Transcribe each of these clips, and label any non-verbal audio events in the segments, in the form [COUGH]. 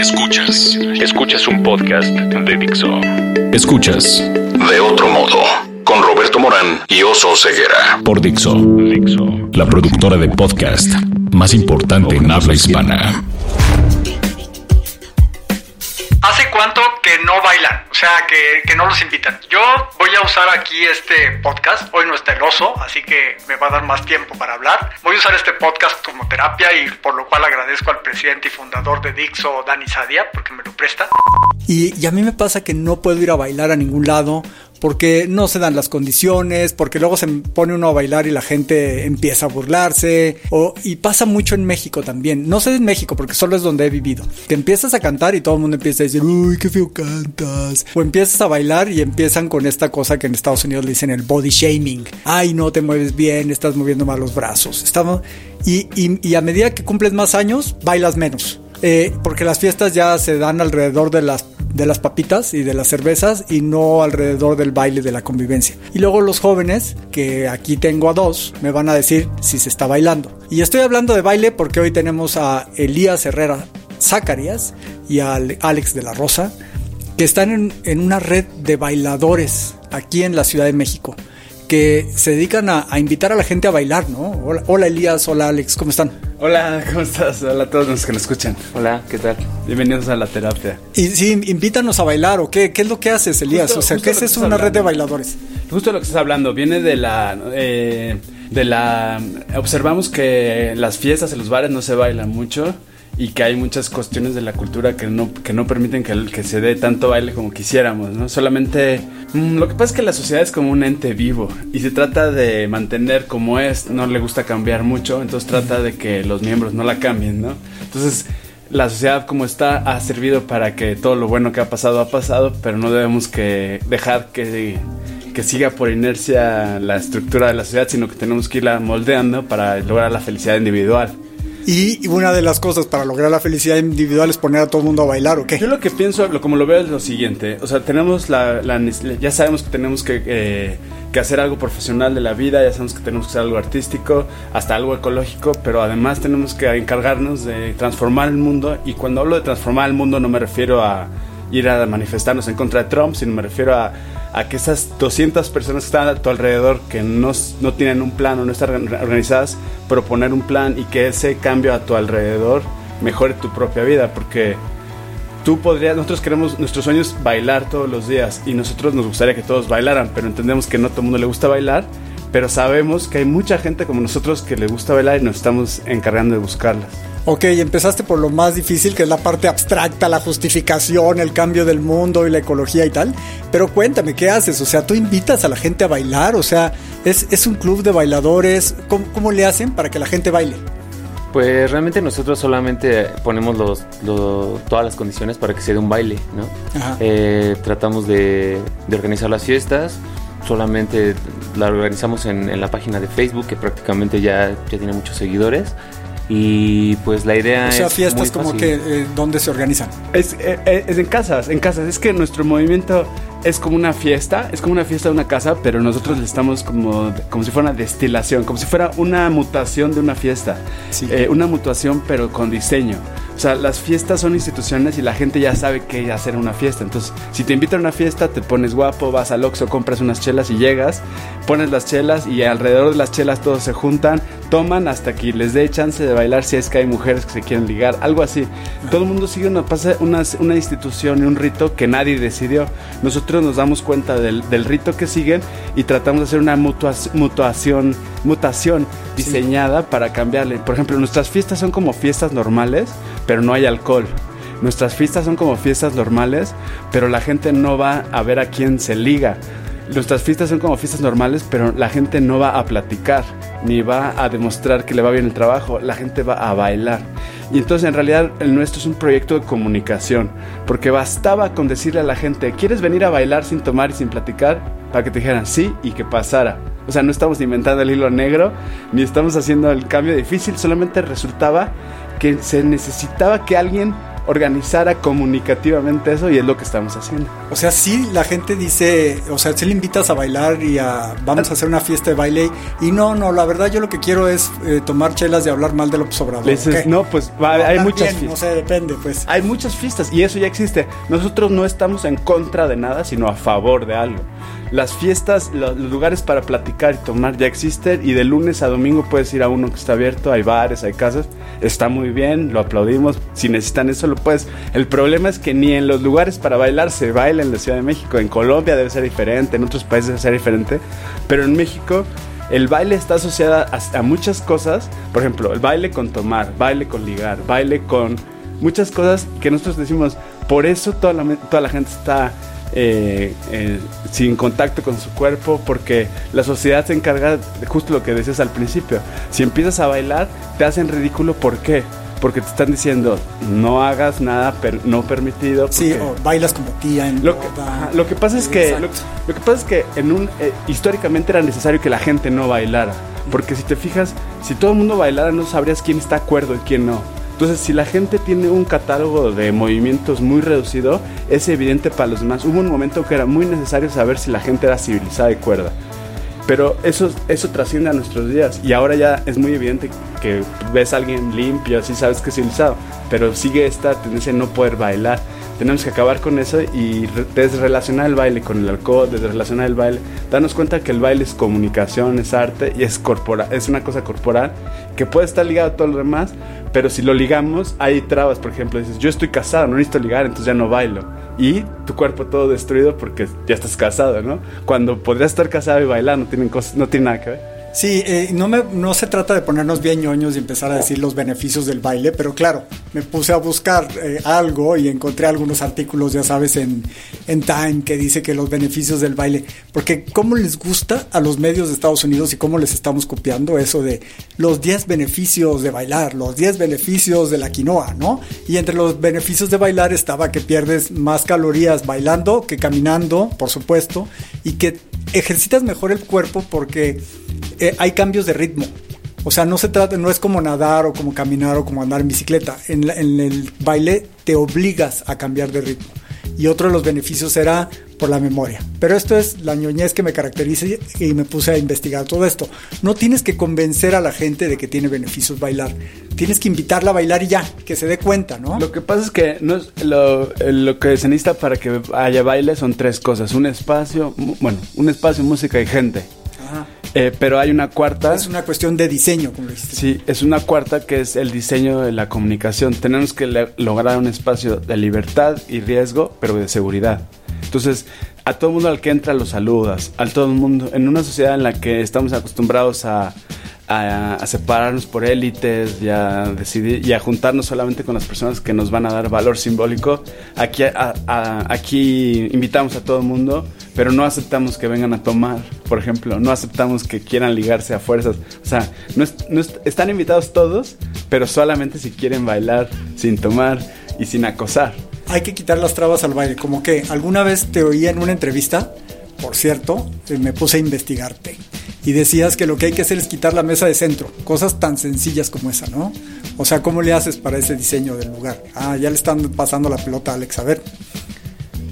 Escuchas. Escuchas un podcast de Dixo. Escuchas. De otro modo. Con Roberto Morán y Oso Ceguera. Por Dixo. Dixo. La productora de podcast más importante en habla hispana. Sea, que, que no los invitan. Yo voy a usar aquí este podcast. Hoy no está el oso, así que me va a dar más tiempo para hablar. Voy a usar este podcast como terapia y por lo cual agradezco al presidente y fundador de Dixo, Dani Sadia, porque me lo presta. Y a mí me pasa que no puedo ir a bailar a ningún lado porque no se dan las condiciones, porque luego se pone uno a bailar y la gente empieza a burlarse, o, y pasa mucho en México también, no sé en México porque solo es donde he vivido, que empiezas a cantar y todo el mundo empieza a decir, uy, qué feo cantas, o empiezas a bailar y empiezan con esta cosa que en Estados Unidos le dicen el body shaming, ay, no te mueves bien, estás moviendo mal los brazos, estamos, y, y, y a medida que cumples más años, bailas menos. Eh, porque las fiestas ya se dan alrededor de las de las papitas y de las cervezas y no alrededor del baile de la convivencia. Y luego los jóvenes, que aquí tengo a dos, me van a decir si se está bailando. Y estoy hablando de baile porque hoy tenemos a Elías Herrera Zacarías y a Alex de la Rosa, que están en, en una red de bailadores aquí en la Ciudad de México que se dedican a, a, invitar a la gente a bailar, ¿no? Hola, hola, Elías, hola Alex, ¿cómo están? Hola, ¿cómo estás? Hola a todos los que nos escuchan. Hola, ¿qué tal? Bienvenidos a la terapia. Y sí, invítanos a bailar, ¿o qué? ¿Qué es lo que haces, Elías? Justo, o sea, ¿qué es eso, una red de bailadores? Justo lo que estás hablando, viene de la... Eh, de la... Observamos que las fiestas en los bares no se bailan mucho y que hay muchas cuestiones de la cultura que no, que no permiten que, que se dé tanto baile como quisiéramos, ¿no? Solamente mmm, lo que pasa es que la sociedad es como un ente vivo y se trata de mantener como es, no le gusta cambiar mucho, entonces trata de que los miembros no la cambien, ¿no? Entonces la sociedad como está ha servido para que todo lo bueno que ha pasado ha pasado, pero no debemos que dejar que que siga por inercia la estructura de la sociedad, sino que tenemos que irla moldeando para lograr la felicidad individual. Y una de las cosas para lograr la felicidad individual es poner a todo el mundo a bailar, ¿o qué? Yo lo que pienso, lo, como lo veo, es lo siguiente. O sea, tenemos la, ya sabemos que tenemos que, eh, que, hacer algo profesional de la vida, ya sabemos que tenemos que hacer algo artístico, hasta algo ecológico, pero además tenemos que encargarnos de transformar el mundo. Y cuando hablo de transformar el mundo no me refiero a ir a manifestarnos en contra de Trump, sino me refiero a, a que esas 200 personas que están a tu alrededor, que no, no tienen un plan o no están organizadas, proponer un plan y que ese cambio a tu alrededor mejore tu propia vida, porque tú podrías, nosotros queremos, nuestros sueños bailar todos los días y nosotros nos gustaría que todos bailaran, pero entendemos que no todo el mundo le gusta bailar, pero sabemos que hay mucha gente como nosotros que le gusta bailar y nos estamos encargando de buscarlas. Ok, empezaste por lo más difícil, que es la parte abstracta, la justificación, el cambio del mundo y la ecología y tal. Pero cuéntame, ¿qué haces? O sea, tú invitas a la gente a bailar, o sea, es, es un club de bailadores. ¿Cómo, ¿Cómo, le hacen para que la gente baile? Pues realmente nosotros solamente ponemos los, los, todas las condiciones para que se dé un baile, ¿no? Eh, tratamos de, de organizar las fiestas, solamente la organizamos en, en, la página de Facebook, que prácticamente ya, ya tiene muchos seguidores. Y pues la idea o sea, es. fiestas como que, eh, ¿dónde se organizan? Es, eh, es, en casas, en casas. Es que nuestro movimiento es como una fiesta, es como una fiesta de una casa, pero nosotros le estamos como, como si fuera una destilación, como si fuera una mutación de una fiesta. Sí. Eh, una mutación, pero con diseño. O sea, las fiestas son instituciones y la gente ya sabe qué hacer una fiesta. Entonces, si te invitan a una fiesta, te pones guapo, vas al Oxxo, compras unas chelas y llegas, pones las chelas y alrededor de las chelas todos se juntan, toman hasta que les dé chance de bailar si es que hay mujeres que se quieren ligar, algo así. Todo el mundo sigue una, una institución y un rito que nadie decidió. Nosotros nos damos cuenta del, del rito que siguen y tratamos de hacer una mutuación, mutación diseñada sí. para cambiarle. Por ejemplo, nuestras fiestas son como fiestas normales, pero no hay alcohol. Nuestras fiestas son como fiestas normales, pero la gente no va a ver a quién se liga. Nuestras fiestas son como fiestas normales, pero la gente no va a platicar, ni va a demostrar que le va bien el trabajo, la gente va a bailar. Y entonces en realidad el nuestro es un proyecto de comunicación, porque bastaba con decirle a la gente, ¿quieres venir a bailar sin tomar y sin platicar? Para que te dijeran sí y que pasara. O sea, no estamos inventando el hilo negro, ni estamos haciendo el cambio difícil, solamente resultaba que se necesitaba que alguien organizara comunicativamente eso y es lo que estamos haciendo. O sea, sí, la gente dice, o sea, si le invitas a bailar y a, vamos a hacer una fiesta de baile y no, no, la verdad yo lo que quiero es eh, tomar chelas y hablar mal del Obrador. no, pues hay muchas fiestas. No sé, depende, pues. Hay muchas fiestas y eso ya existe. Nosotros no estamos en contra de nada, sino a favor de algo. Las fiestas, los lugares para platicar y tomar ya existen y de lunes a domingo puedes ir a uno que está abierto, hay bares, hay casas, está muy bien, lo aplaudimos, si necesitan eso lo puedes. El problema es que ni en los lugares para bailar se baila en la Ciudad de México, en Colombia debe ser diferente, en otros países debe ser diferente, pero en México el baile está asociado a, muchas cosas, por ejemplo, el baile con tomar, baile con ligar, baile con muchas cosas que nosotros decimos, por eso toda la, toda la gente está eh, eh, sin contacto con su cuerpo, porque la sociedad se encarga de justo lo que decías al principio. Si empiezas a bailar, te hacen ridículo, ¿por qué? Porque te están diciendo, no hagas nada no permitido. Sí, o bailas como tía en lo que, lo que pasa es que lo, que pasa es que en un eh, históricamente era necesario que la gente no bailara, porque si te fijas, si todo el mundo bailara no sabrías quién está de acuerdo y quién no. Entonces, si la gente tiene un catálogo de movimientos muy reducido, es evidente para los demás. Hubo un momento que era muy necesario saber si la gente era civilizada y cuerda. Pero eso, eso trasciende a nuestros días. Y ahora ya es muy evidente que ves a alguien limpio, así sabes que es civilizado. Pero sigue esta tendencia de no poder bailar tenemos que acabar con eso y desrelacionar el baile con el alcohol, desrelacionar el baile, darnos cuenta que el baile es comunicación, es arte y es corporal, es una cosa corporal que puede estar ligado a todo lo demás, pero si lo ligamos hay trabas, por ejemplo, dices, yo estoy casado, no necesito ligar, entonces ya no bailo. Y tu cuerpo todo destruido porque ya estás casado, ¿no? Cuando podrías estar casado y bailar no tienen cosas, no tiene nada que ver. Sí, eh, no, me, no se trata de ponernos bien ñoños y empezar a decir los beneficios del baile, pero claro, me puse a buscar eh, algo y encontré algunos artículos, ya sabes, en, en Time que dice que los beneficios del baile, porque cómo les gusta a los medios de Estados Unidos y cómo les estamos copiando eso de los 10 beneficios de bailar, los 10 beneficios de la quinoa, ¿no? Y entre los beneficios de bailar estaba que pierdes más calorías bailando que caminando, por supuesto, y que ejercitas mejor el cuerpo porque eh, hay cambios de ritmo. O sea, no se trata, no es como nadar o como caminar o como andar en bicicleta. En, el baile te obligas a cambiar de ritmo. Y otro de los beneficios será por la memoria. Pero esto es la ñoñez que me caracteriza y me puse a investigar todo esto. No tienes que convencer a la gente de que tiene beneficios bailar. Tienes que invitarla a bailar y ya, que se dé cuenta, ¿no? Lo que pasa es que no es lo, lo, que se necesita para que haya baile son tres cosas. Un espacio, bueno, un espacio, música y gente. Eh, pero hay una cuarta. Es una cuestión de diseño, como dijiste. Sí, es una cuarta que es el diseño de la comunicación. Tenemos que lograr un espacio de libertad y riesgo, pero de seguridad. Entonces, a todo mundo al que entra lo saludas, a todo el mundo. En una sociedad en la que estamos acostumbrados a, a, separarnos por élites y a decidir y a juntarnos solamente con las personas que nos van a dar valor simbólico. Aquí, aquí invitamos a todo el mundo, pero no aceptamos que vengan a tomar, por ejemplo, no aceptamos que quieran ligarse a fuerzas. O sea, no, están invitados todos, pero solamente si quieren bailar sin tomar y sin acosar. Hay que quitar las trabas al baile, como que alguna vez te oí en una entrevista, por cierto, eh, me puse a investigarte y decías que lo que hay que hacer es quitar la mesa de centro, cosas tan sencillas como esa, ¿no? O sea, ¿cómo le haces para ese diseño del lugar? Ah, ya le están pasando la pelota a Alex, a ver.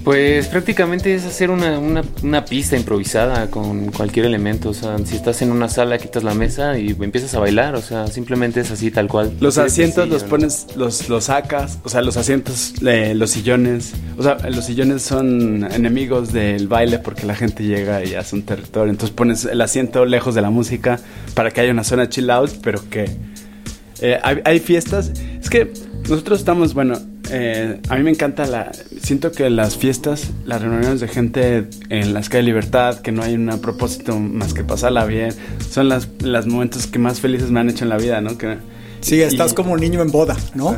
Pues prácticamente es hacer una, una, pista improvisada con cualquier elemento. O sea, si estás en una sala, quitas la mesa y empiezas a bailar. O sea, simplemente es así, tal cual. Los asientos los pones, los, los sacas. O sea, los asientos, los sillones. O sea, los sillones son enemigos del baile porque la gente llega y hace un territorio. Entonces pones el asiento lejos de la música para que haya una zona chill out, pero que eh, hay, hay fiestas. Es que nosotros estamos, bueno, eh, a mí me encanta la... Siento que las fiestas, las reuniones de gente en las calles de libertad, que no hay un propósito más que pasarla bien, son las, los momentos que más felices me han hecho en la vida, ¿no? Que, sí, estás como un niño en boda, ¿no?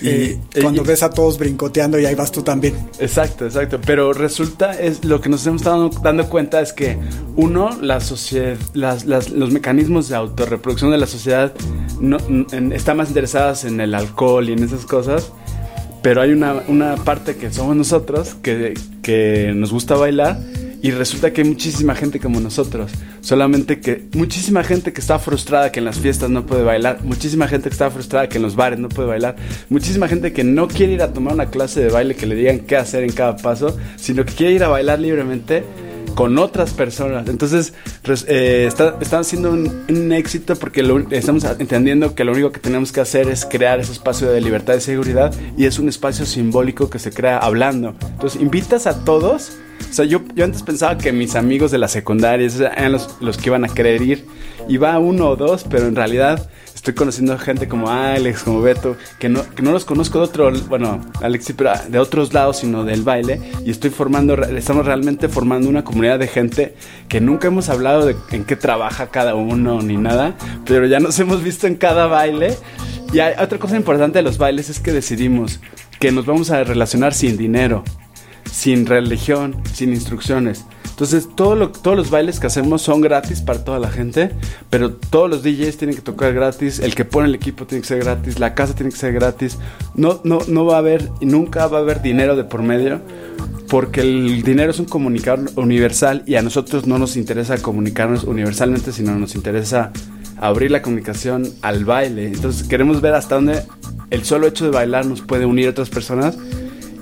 Y, eh, cuando ves a todos brincoteando y ahí vas tú también. Exacto, exacto. Pero resulta, es lo que nos hemos estado dando cuenta es que, uno, la sociedad, las, los mecanismos de autorreproducción de la sociedad no, están más interesadas en el alcohol y en esas cosas. Pero hay una, una parte que somos nosotros, que, que nos gusta bailar Y resulta que hay muchísima gente como nosotros. Solamente que muchísima gente que está frustrada que en las fiestas no puede bailar. Muchísima gente que está frustrada que en los bares no puede bailar. Muchísima gente que no quiere ir a tomar una clase de baile que le digan qué hacer en cada paso. Sino que quiere ir a bailar libremente con otras personas. Entonces, eh, está, están haciendo un, éxito porque estamos entendiendo que lo único que tenemos que hacer es crear ese espacio de libertad y seguridad y es un espacio simbólico que se crea hablando. Entonces, invitas a todos. O sea, yo, yo antes pensaba que mis amigos de la secundaria eran los, los que iban a querer ir. Iba uno o dos, pero en realidad estoy conociendo gente como Alex, como Beto, que no, que no los conozco de otro, bueno, Alex sí, pero de otros lados, sino del baile. Y estoy formando, estamos realmente formando una comunidad de gente que nunca hemos hablado de en qué trabaja cada uno ni nada, pero ya nos [LAUGHS] hemos visto en cada baile. Y hay otra cosa importante de los bailes es que decidimos que nos vamos a relacionar sin dinero, sin religión, sin instrucciones. Entonces, todo todos los bailes que hacemos son gratis para toda la gente, pero todos los DJs tienen que tocar gratis, el que pone el equipo tiene que ser gratis, la casa tiene que ser gratis. No, no, no va a haber, nunca va a haber dinero de por medio, porque el dinero es un comunicador universal y a nosotros no nos interesa comunicarnos universalmente, sino nos interesa abrir la comunicación al baile. Entonces, queremos ver hasta dónde el solo hecho de bailar nos puede unir a otras personas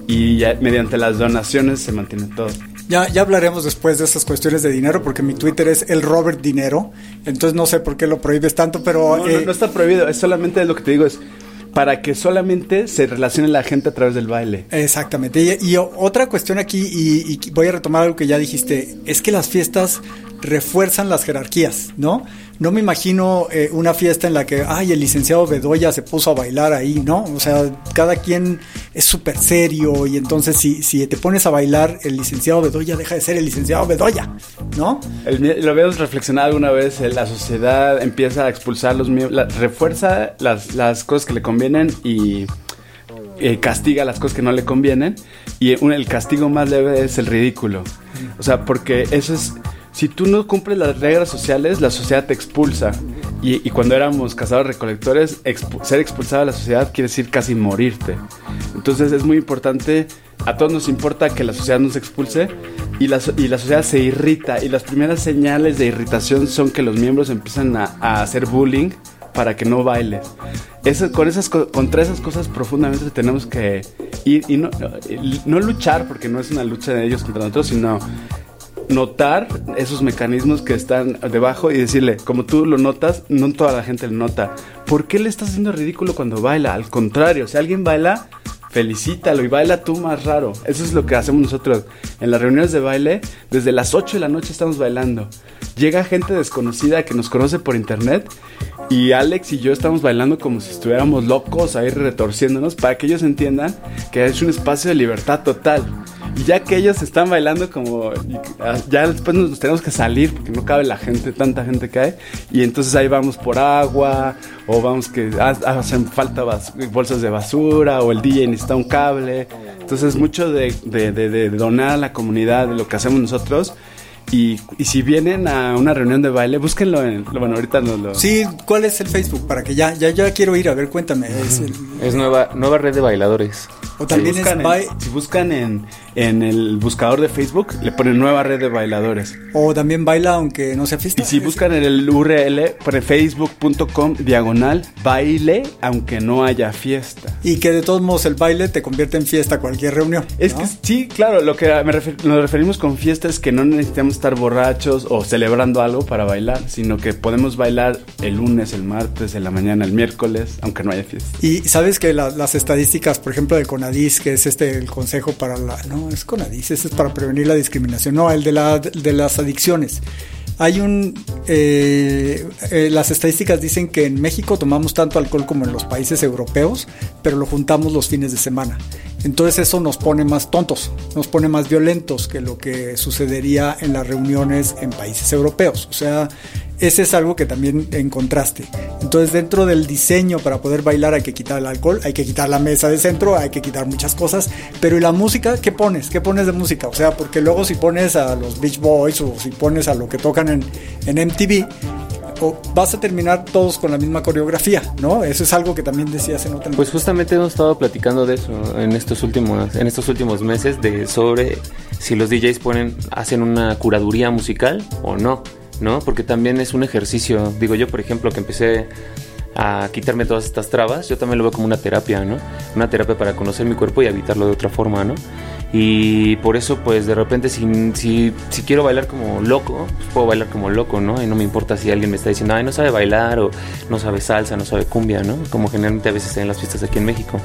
y mediante las donaciones se mantiene todo. Ya, ya hablaremos después de esas cuestiones de dinero, porque mi Twitter es el Robert Dinero. Entonces no sé por qué lo prohíbes tanto, pero. No, no, eh, está prohibido, es solamente lo que te digo, es para que solamente se relacione la gente a través del baile. Exactamente. Y, otra cuestión aquí, y, y, voy a retomar algo que ya dijiste, es que las fiestas refuerzan las jerarquías, ¿no? no me imagino eh, una fiesta en la que, ay, el licenciado Bedoya se puso a bailar ahí, ¿no? O sea, cada quien es súper serio y entonces si, si te pones a bailar, el licenciado Bedoya deja de ser el licenciado Bedoya, ¿no? lo habíamos reflexionado alguna vez, eh, la sociedad empieza a expulsar los miembros, refuerza las, las cosas que le convienen y... Eh, castiga las cosas que no le convienen y el castigo más leve es el ridículo. O sea, porque eso es si tú no cumples las reglas sociales, la sociedad te expulsa. Y, cuando éramos cazadores recolectores, ser expulsado de la sociedad quiere decir casi morirte. Entonces es muy importante, a todos nos importa que la sociedad nos expulse y la, y la sociedad se irrita. Y las primeras señales de irritación son que los miembros empiezan a, hacer bullying para que no bailes. Con esas, contra esas cosas profundamente tenemos que ir y no, no luchar, porque no es una lucha de ellos contra nosotros, sino notar esos mecanismos que están debajo y decirle, como tú lo notas, no toda la gente lo nota. ¿Por qué le estás haciendo ridículo cuando baila? Al contrario, si alguien baila, felicítalo y baila tú más raro. Eso es lo que hacemos nosotros. En las reuniones de baile, desde las 8 de la noche estamos bailando. Llega gente desconocida que nos conoce por internet y Alex y yo estamos bailando como si estuviéramos locos ahí retorciéndonos para que ellos entiendan que es un espacio de libertad total. Y ya que ellos están bailando como... Ah, ya después nos tenemos que salir porque no cabe la gente, tanta gente que hay. Y entonces ahí vamos por agua o vamos que hacen falta bolsas de basura o el DJ necesita un cable. Entonces mucho de, de, de donar a la comunidad, de lo que hacemos nosotros y, si vienen a una reunión de baile, búsquenlo en. Bueno, ahorita no lo. Sí, ¿cuál es el Facebook? Para que ya, ya, ya quiero ir, a ver, cuéntame. Es, nueva, nueva red de bailadores. O también si buscan, en, si buscan en, en, el buscador de Facebook, le ponen nueva red de bailadores. O también baila aunque no sea fiesta. Y si buscan en el URL, facebook.com diagonal baile aunque no haya fiesta. Y que de todos modos el baile te convierte en fiesta cualquier reunión. Es que sí, claro, lo que nos referimos con fiesta es que no necesitamos estar borrachos o celebrando algo para bailar, sino que podemos bailar el lunes, el martes, en la mañana, el miércoles, aunque no haya fiesta. Y sabes que las estadísticas, por ejemplo, de CONADIS, que es este el consejo para la... No, es CONADIS, ese es para prevenir la discriminación, no, el de, la, de las adicciones. Hay un. Eh, eh, las estadísticas dicen que en México tomamos tanto alcohol como en los países europeos, pero lo juntamos los fines de semana. Entonces eso nos pone más tontos, nos pone más violentos que lo que sucedería en las reuniones en países europeos. O sea, ese es algo que también encontraste. Entonces dentro del diseño para poder bailar hay que quitar el alcohol, hay que quitar la mesa de centro, hay que quitar muchas cosas. Pero ¿y la música? ¿Qué pones? ¿Qué pones de música? O sea, porque luego si pones a los Beach Boys o si pones a lo que tocan en, en MTV, vas a terminar todos con la misma coreografía, ¿no? Eso es algo que también decías en otra. Pues justamente hemos estado platicando de eso en estos últimos, en estos últimos meses, de sobre si los DJs ponen, hacen una curaduría musical o no, ¿no? Porque también es un ejercicio. Digo yo, por ejemplo, que empecé a quitarme todas estas trabas, yo también lo veo como una terapia, ¿no? Una terapia para conocer mi cuerpo y habitarlo de otra forma, ¿no? Y por eso, pues de repente, si, si, quiero bailar como loco, pues puedo bailar como loco, ¿no? Y no me importa si alguien me está diciendo, ay, no sabe bailar o no sabe salsa, no sabe cumbia, ¿no? Como generalmente a veces en las fiestas aquí en México.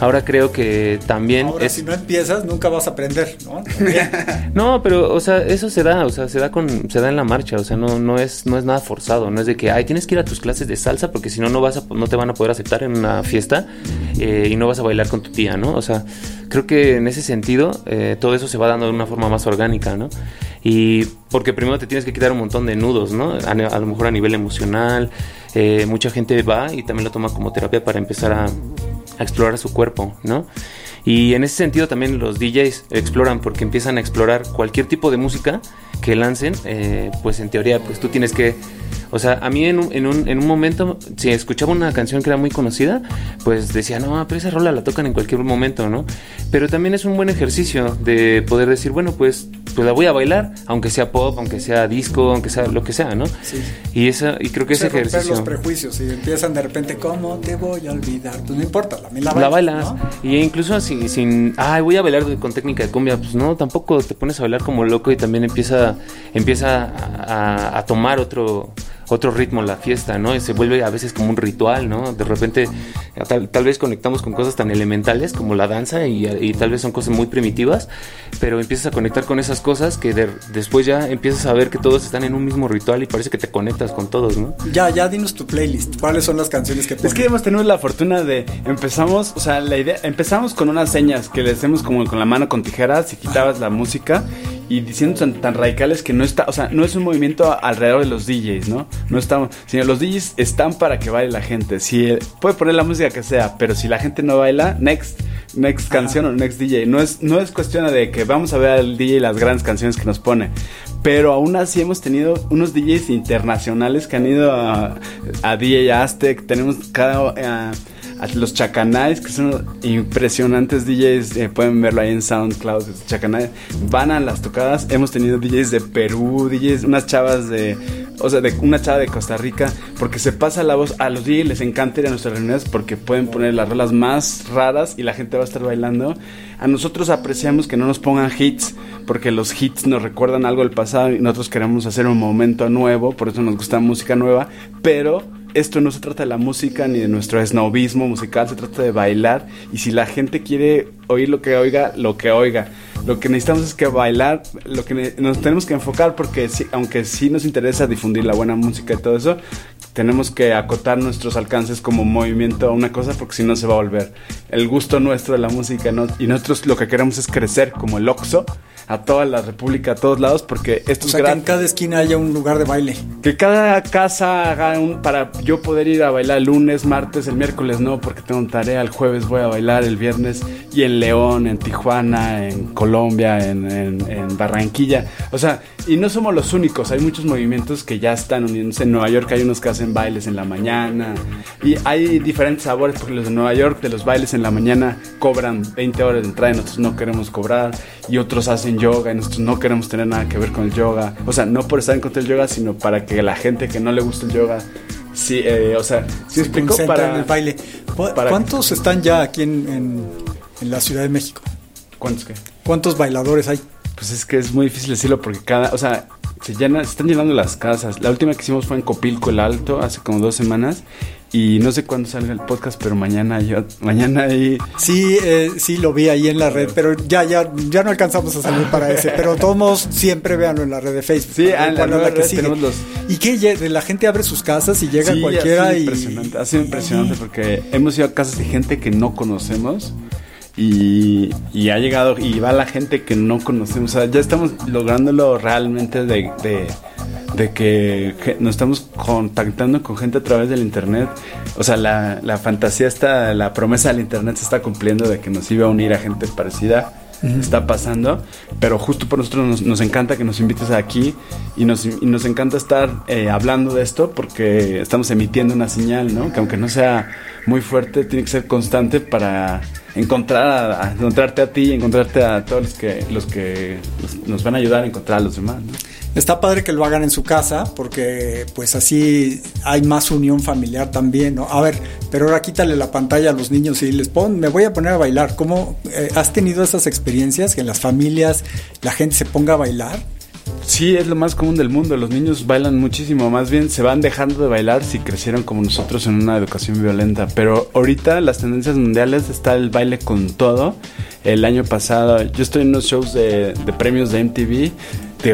Ahora creo que también Ahora, si no empiezas nunca vas a aprender, ¿no? [LAUGHS] no, pero o sea, eso se da, o sea, se da con se da en la marcha, o sea, no no es no es nada forzado, no es de que, ay, tienes que ir a tus clases de salsa porque si no no vas a no te van a poder aceptar en una fiesta eh, y no vas a bailar con tu tía, ¿no? O sea, creo que en ese sentido eh, todo eso se va dando de una forma más orgánica, ¿no? Y porque primero te tienes que quitar un montón de nudos, ¿no? A, a lo mejor a nivel emocional, eh, mucha gente va y también lo toma como terapia para empezar a a explorar su cuerpo, ¿no? Y en ese sentido también los DJs exploran porque empiezan a explorar cualquier tipo de música que lancen, eh, pues en teoría pues tú tienes que o sea, a mí en un, en, un, en un, momento, si escuchaba una canción que era muy conocida, pues decía, no, pero esa rola la tocan en cualquier momento, ¿no? Pero también es un buen ejercicio de poder decir, bueno, pues, pues la voy a bailar, aunque sea pop, aunque sea disco, aunque sea lo que sea, ¿no? Sí. Y, esa, y creo que ese ejercicio... los prejuicios y empiezan de repente, ¿cómo te voy a olvidar? Pues no importa, la, la bailas. La bailas. Y incluso sin, sin, ay, voy a bailar con técnica de cumbia, pues no, tampoco te pones a bailar como loco y también empieza, empieza a, a tomar otro otro ritmo la fiesta, ¿no? Y se vuelve a veces como un ritual, ¿no? De repente tal, vez conectamos con cosas tan elementales como la danza y, tal vez son cosas muy primitivas, pero empiezas a conectar con esas cosas que después ya empiezas a ver que todos están en un mismo ritual y parece que te conectas con todos, ¿no? Ya, ya dinos tu playlist. ¿Cuáles son las canciones que Es que hemos tenido la fortuna de empezamos, o sea, la idea empezamos con unas señas que le hacemos como con la mano con tijeras y quitabas la música y diciendo tan, tan, radicales que no está, o sea, no es un movimiento alrededor de los DJs, ¿no? No estamos, sino los DJs están para que baile la gente. Si puede poner la música que sea, pero si la gente no baila, next, next canción o next DJ. No es, no es cuestión de que vamos a ver al DJ las grandes canciones que nos pone. Pero aún así hemos tenido unos DJs internacionales que han ido a, a DJ Aztec. Tenemos cada... Los Chacanais, que son impresionantes DJs, eh, pueden verlo ahí en SoundCloud, Chacanay, van a las tocadas, hemos tenido DJs de Perú, DJs, unas chavas de, o sea, de una chava de Costa Rica, porque se pasa la voz, a los DJs les encanta ir a nuestras reuniones porque pueden poner las rolas más raras y la gente va a estar bailando. A nosotros apreciamos que no nos pongan hits, porque los hits nos recuerdan algo del pasado y nosotros queremos hacer un momento nuevo, por eso nos gusta música nueva, pero esto no se trata de la música ni de nuestro snobismo musical, se trata de bailar y si la gente quiere oír lo que oiga, lo que oiga. Lo que necesitamos es que bailar, lo que nos tenemos que enfocar porque aunque sí nos interesa difundir la buena música y todo eso, tenemos que acotar nuestros alcances como movimiento a una cosa porque si no se va a volver el gusto nuestro de la música y nosotros lo que queremos es crecer como el Oxo a toda la República, a todos lados, porque esto o sea, que en cada esquina haya un lugar de baile. Que cada casa haga un para yo poder ir a bailar el lunes, martes, el miércoles no, porque tengo tarea, el jueves voy a bailar, el viernes y en León, en Tijuana, en Colombia, en, en, Barranquilla. O sea, y no somos los únicos, hay muchos movimientos que ya están uniéndose. En Nueva York hay unos que hacen bailes en la mañana y hay diferentes sabores, porque los de Nueva York de los bailes en la mañana cobran 20 horas de entrada y nosotros no queremos cobrar y otros hacen yoga y nosotros no queremos tener nada que ver con el yoga. O sea, no por estar en contra del yoga, sino para que la gente que no le gusta el yoga, sí, eh, o sea, sí explico para el baile. ¿Cuántos están ya aquí en, en, la Ciudad de México? ¿Cuántos qué? ¿Cuántos bailadores hay? Pues es que es muy difícil decirlo porque cada, o sea, se llena, se están llenando las casas. La última que hicimos fue en Copilco el Alto hace como dos semanas y no sé cuándo salga el podcast, pero mañana yo, mañana ahí. Sí, eh, sí lo vi ahí en la red, pero ya, ya, ya no alcanzamos a salir para ese. Pero todos siempre véanlo en la red de Facebook. Sí, en la, la que tenemos los. Y que la gente abre sus casas y llega cualquiera ha sido Impresionante, ha sido impresionante porque hemos ido a casas de gente que no conocemos. Y, y, ha llegado y va la gente que no conocemos. O sea, ya estamos lográndolo realmente de, de de que nos estamos contactando con gente a través del internet. O sea, la, la fantasía está, la promesa del internet se está cumpliendo de que nos iba a unir a gente parecida está pasando, pero justo por nosotros nos, encanta que nos invites aquí y nos, nos encanta estar eh, hablando de esto porque estamos emitiendo una señal, ¿no? Que aunque no sea muy fuerte, tiene que ser constante para encontrar a, encontrarte a ti encontrarte a todos los que, los que nos van a ayudar a encontrar a los demás, ¿no? Está padre que lo hagan en su casa porque pues así hay más unión familiar también, ¿no? A ver, pero ahora quítale la pantalla a los niños y les pon, me voy a poner a bailar. ¿Cómo eh, has tenido esas experiencias que en las familias la gente se ponga a bailar? Sí, es lo más común del mundo. Los niños bailan muchísimo. Más bien se van dejando de bailar si crecieron como nosotros en una educación violenta. Pero ahorita las tendencias mundiales está el baile con todo. El año pasado yo estoy en unos shows de, premios de MTV.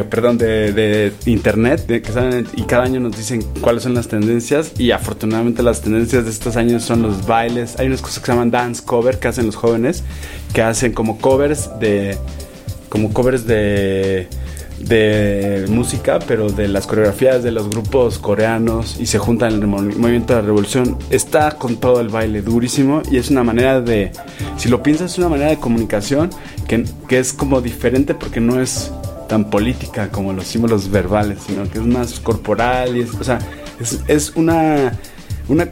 perdón, de, internet, que y cada año nos dicen cuáles son las tendencias y afortunadamente las tendencias de estos años son los bailes. Hay unas cosas que se llaman dance cover que hacen los jóvenes, que hacen como covers de, como covers de de música, pero de las coreografías de los grupos coreanos y se juntan en el movimiento de la revolución. Está con todo el baile durísimo y es una manera de, si lo piensas, es una manera de comunicación que, que es como diferente porque no es tan política como los símbolos verbales, sino que es más corporal y es, o sea, es, es una una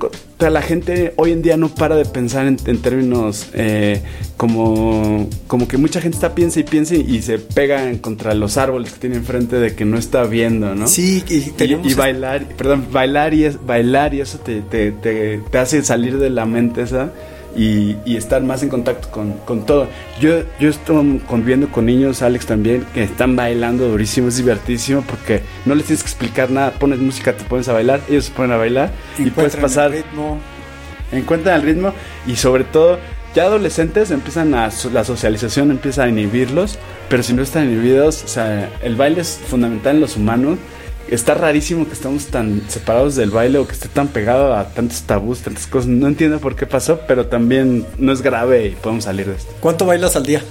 la gente hoy en día no para de pensar en, términos eh, como, como que mucha gente está piensa y piensa y se pega contra los árboles que tiene enfrente de que no está viendo, ¿no? Sí, y, bailar, perdón, bailar y, es, bailar y eso te, te, te, te hace salir de la mente esa y, estar más en contacto con, todo. Yo, yo estoy conviviendo con niños, Alex también, que están bailando durísimo, es divertísimo porque no les tienes que explicar nada, pones música, te pones a bailar, ellos se ponen a bailar y puedes pasar. El ritmo. Encuentran el ritmo y sobre todo ya adolescentes empiezan a la socialización empieza a inhibirlos, pero si no están inhibidos, o sea, el baile es fundamental en los humanos está rarísimo que estamos tan separados del baile o que esté tan pegado a tantos tabús, tantas cosas. No entiendo por qué pasó, pero también no es grave y podemos salir de esto. ¿Cuánto bailas al día?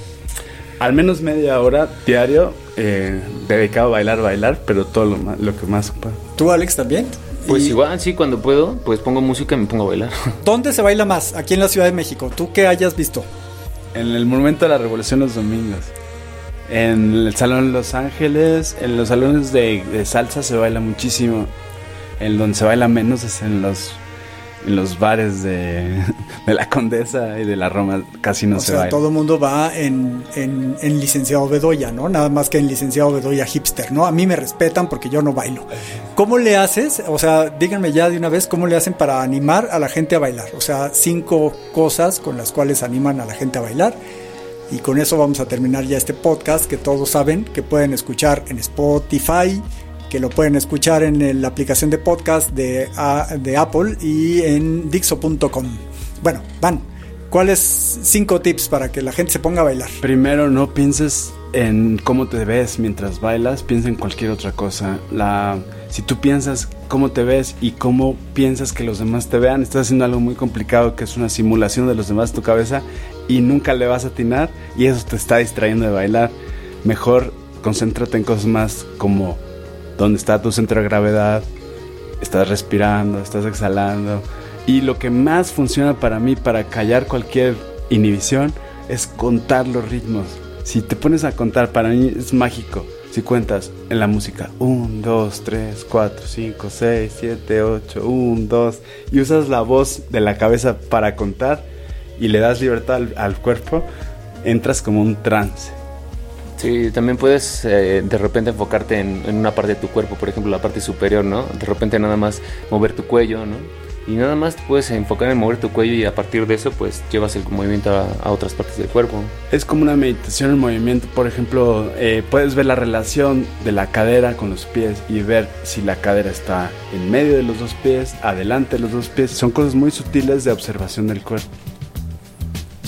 Al menos media hora diario eh, dedicado a bailar, bailar, pero todo lo, lo que más puedo. ¿Tú, Alex, también? Pues igual, sí, cuando puedo, pues pongo música y me pongo a bailar. [LAUGHS] ¿Dónde se baila más? Aquí en la Ciudad de México. ¿Tú qué hayas visto? En el Monumento de la Revolución los domingos. En el Salón de Los Ángeles, en los salones de, salsa se baila muchísimo. En donde se baila menos es en los en los bares de, [LAUGHS] la Condesa y de la Roma casi no se sea, Todo el mundo va en, en, en, licenciado Bedoya, ¿no? Nada más que en licenciado Bedoya hipster, ¿no? A mí me respetan porque yo no bailo. ¿Cómo le haces? O sea, díganme ya de una vez cómo le hacen para animar a la gente a bailar. O sea, cinco cosas con las cuales animan a la gente a bailar y con eso vamos a terminar ya este podcast que todos saben que pueden escuchar en Spotify, que lo pueden escuchar en la aplicación de podcast de, Apple y en Dixo.com. Bueno, van. ¿Cuáles cinco tips para que la gente se ponga a bailar? Primero, no pienses en cómo te ves mientras bailas, piensa en cualquier otra cosa. La, si tú piensas cómo te ves y cómo piensas que los demás te vean, estás haciendo algo muy complicado que es una simulación de los demás en tu cabeza y nunca le vas a atinar y eso te está distrayendo de bailar. Mejor concéntrate en cosas más como dónde está tu centro de gravedad, estás respirando, estás exhalando. Y lo que más funciona para mí para callar cualquier inhibición es contar los ritmos. Si te pones a contar, para mí es mágico. Si cuentas en la música 1, 2, 3, 4, 5, 6, 7, 8, 1, 2 y usas la voz de la cabeza para contar y le das libertad al, cuerpo, entras como un trance. Sí, también puedes eh, de repente enfocarte en, en, una parte de tu cuerpo, por ejemplo la parte superior, ¿no? De repente nada más mover tu cuello, ¿no? y nada más te puedes enfocar en mover tu cuello y a partir de eso pues llevas el movimiento a, otras partes del cuerpo. Es como una meditación en movimiento, por ejemplo, eh, puedes ver la relación de la cadera con los pies y ver si la cadera está en medio de los dos pies, adelante de los dos pies, son cosas muy sutiles de observación del cuerpo.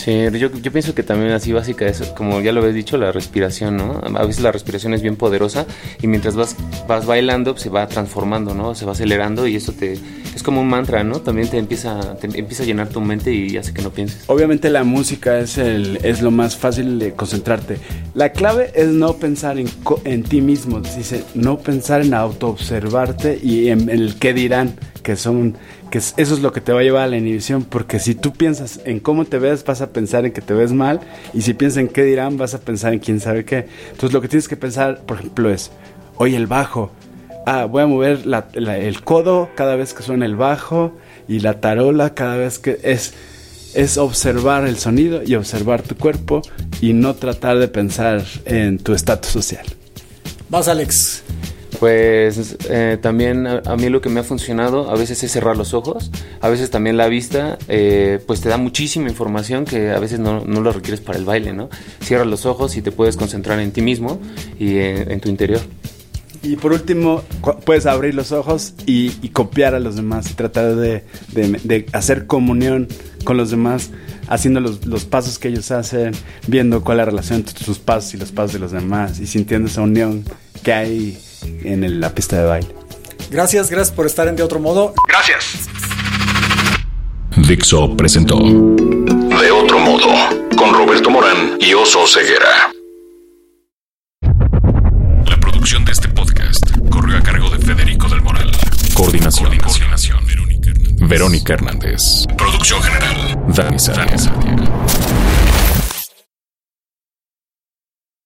Sí, yo, yo, pienso que también así básica es, como ya lo habéis dicho, la respiración, ¿no? A veces la respiración es bien poderosa y mientras vas, vas bailando se va transformando, ¿no? Se va acelerando y eso te es como un mantra, ¿no? También te empieza, empieza a llenar tu mente y hace que no pienses. Obviamente la música es, el, es lo más fácil de concentrarte. La clave es no pensar en, en ti mismo, dice, no pensar en autoobservarte y en el qué dirán que son que eso es lo que te va a llevar a la inhibición, porque si tú piensas en cómo te ves, vas a pensar en que te ves mal, y si piensas en qué dirán, vas a pensar en quién sabe qué. Entonces lo que tienes que pensar, por ejemplo, es, oye, el bajo, ah, voy a mover el codo cada vez que suena el bajo y la tarola cada vez que es es observar el sonido y observar tu cuerpo y no tratar de pensar en tu estatus social. Vas, Alex. Pues eh, también a, mí lo que me ha funcionado a veces es cerrar los ojos, a veces también la vista, eh, pues te da muchísima información que a veces no, no, lo requieres para el baile, ¿no? Cierras los ojos y te puedes concentrar en ti mismo y en tu interior. Y por último, puedes abrir los ojos y, copiar a los demás y tratar de, hacer comunión con los demás, haciendo los, pasos que ellos hacen, viendo cuál es la relación entre sus pasos y los pasos de los demás y sintiendo esa unión que hay en la pista de baile. Gracias, gracias por estar en De Otro Modo. Gracias. Dixo presentó De Otro Modo con Roberto Morán y Oso Ceguera. La producción de este podcast corre a cargo de Federico del Moral. Coordinación. Verónica Hernández. Verónica Hernández. Producción general. Dani Sadia.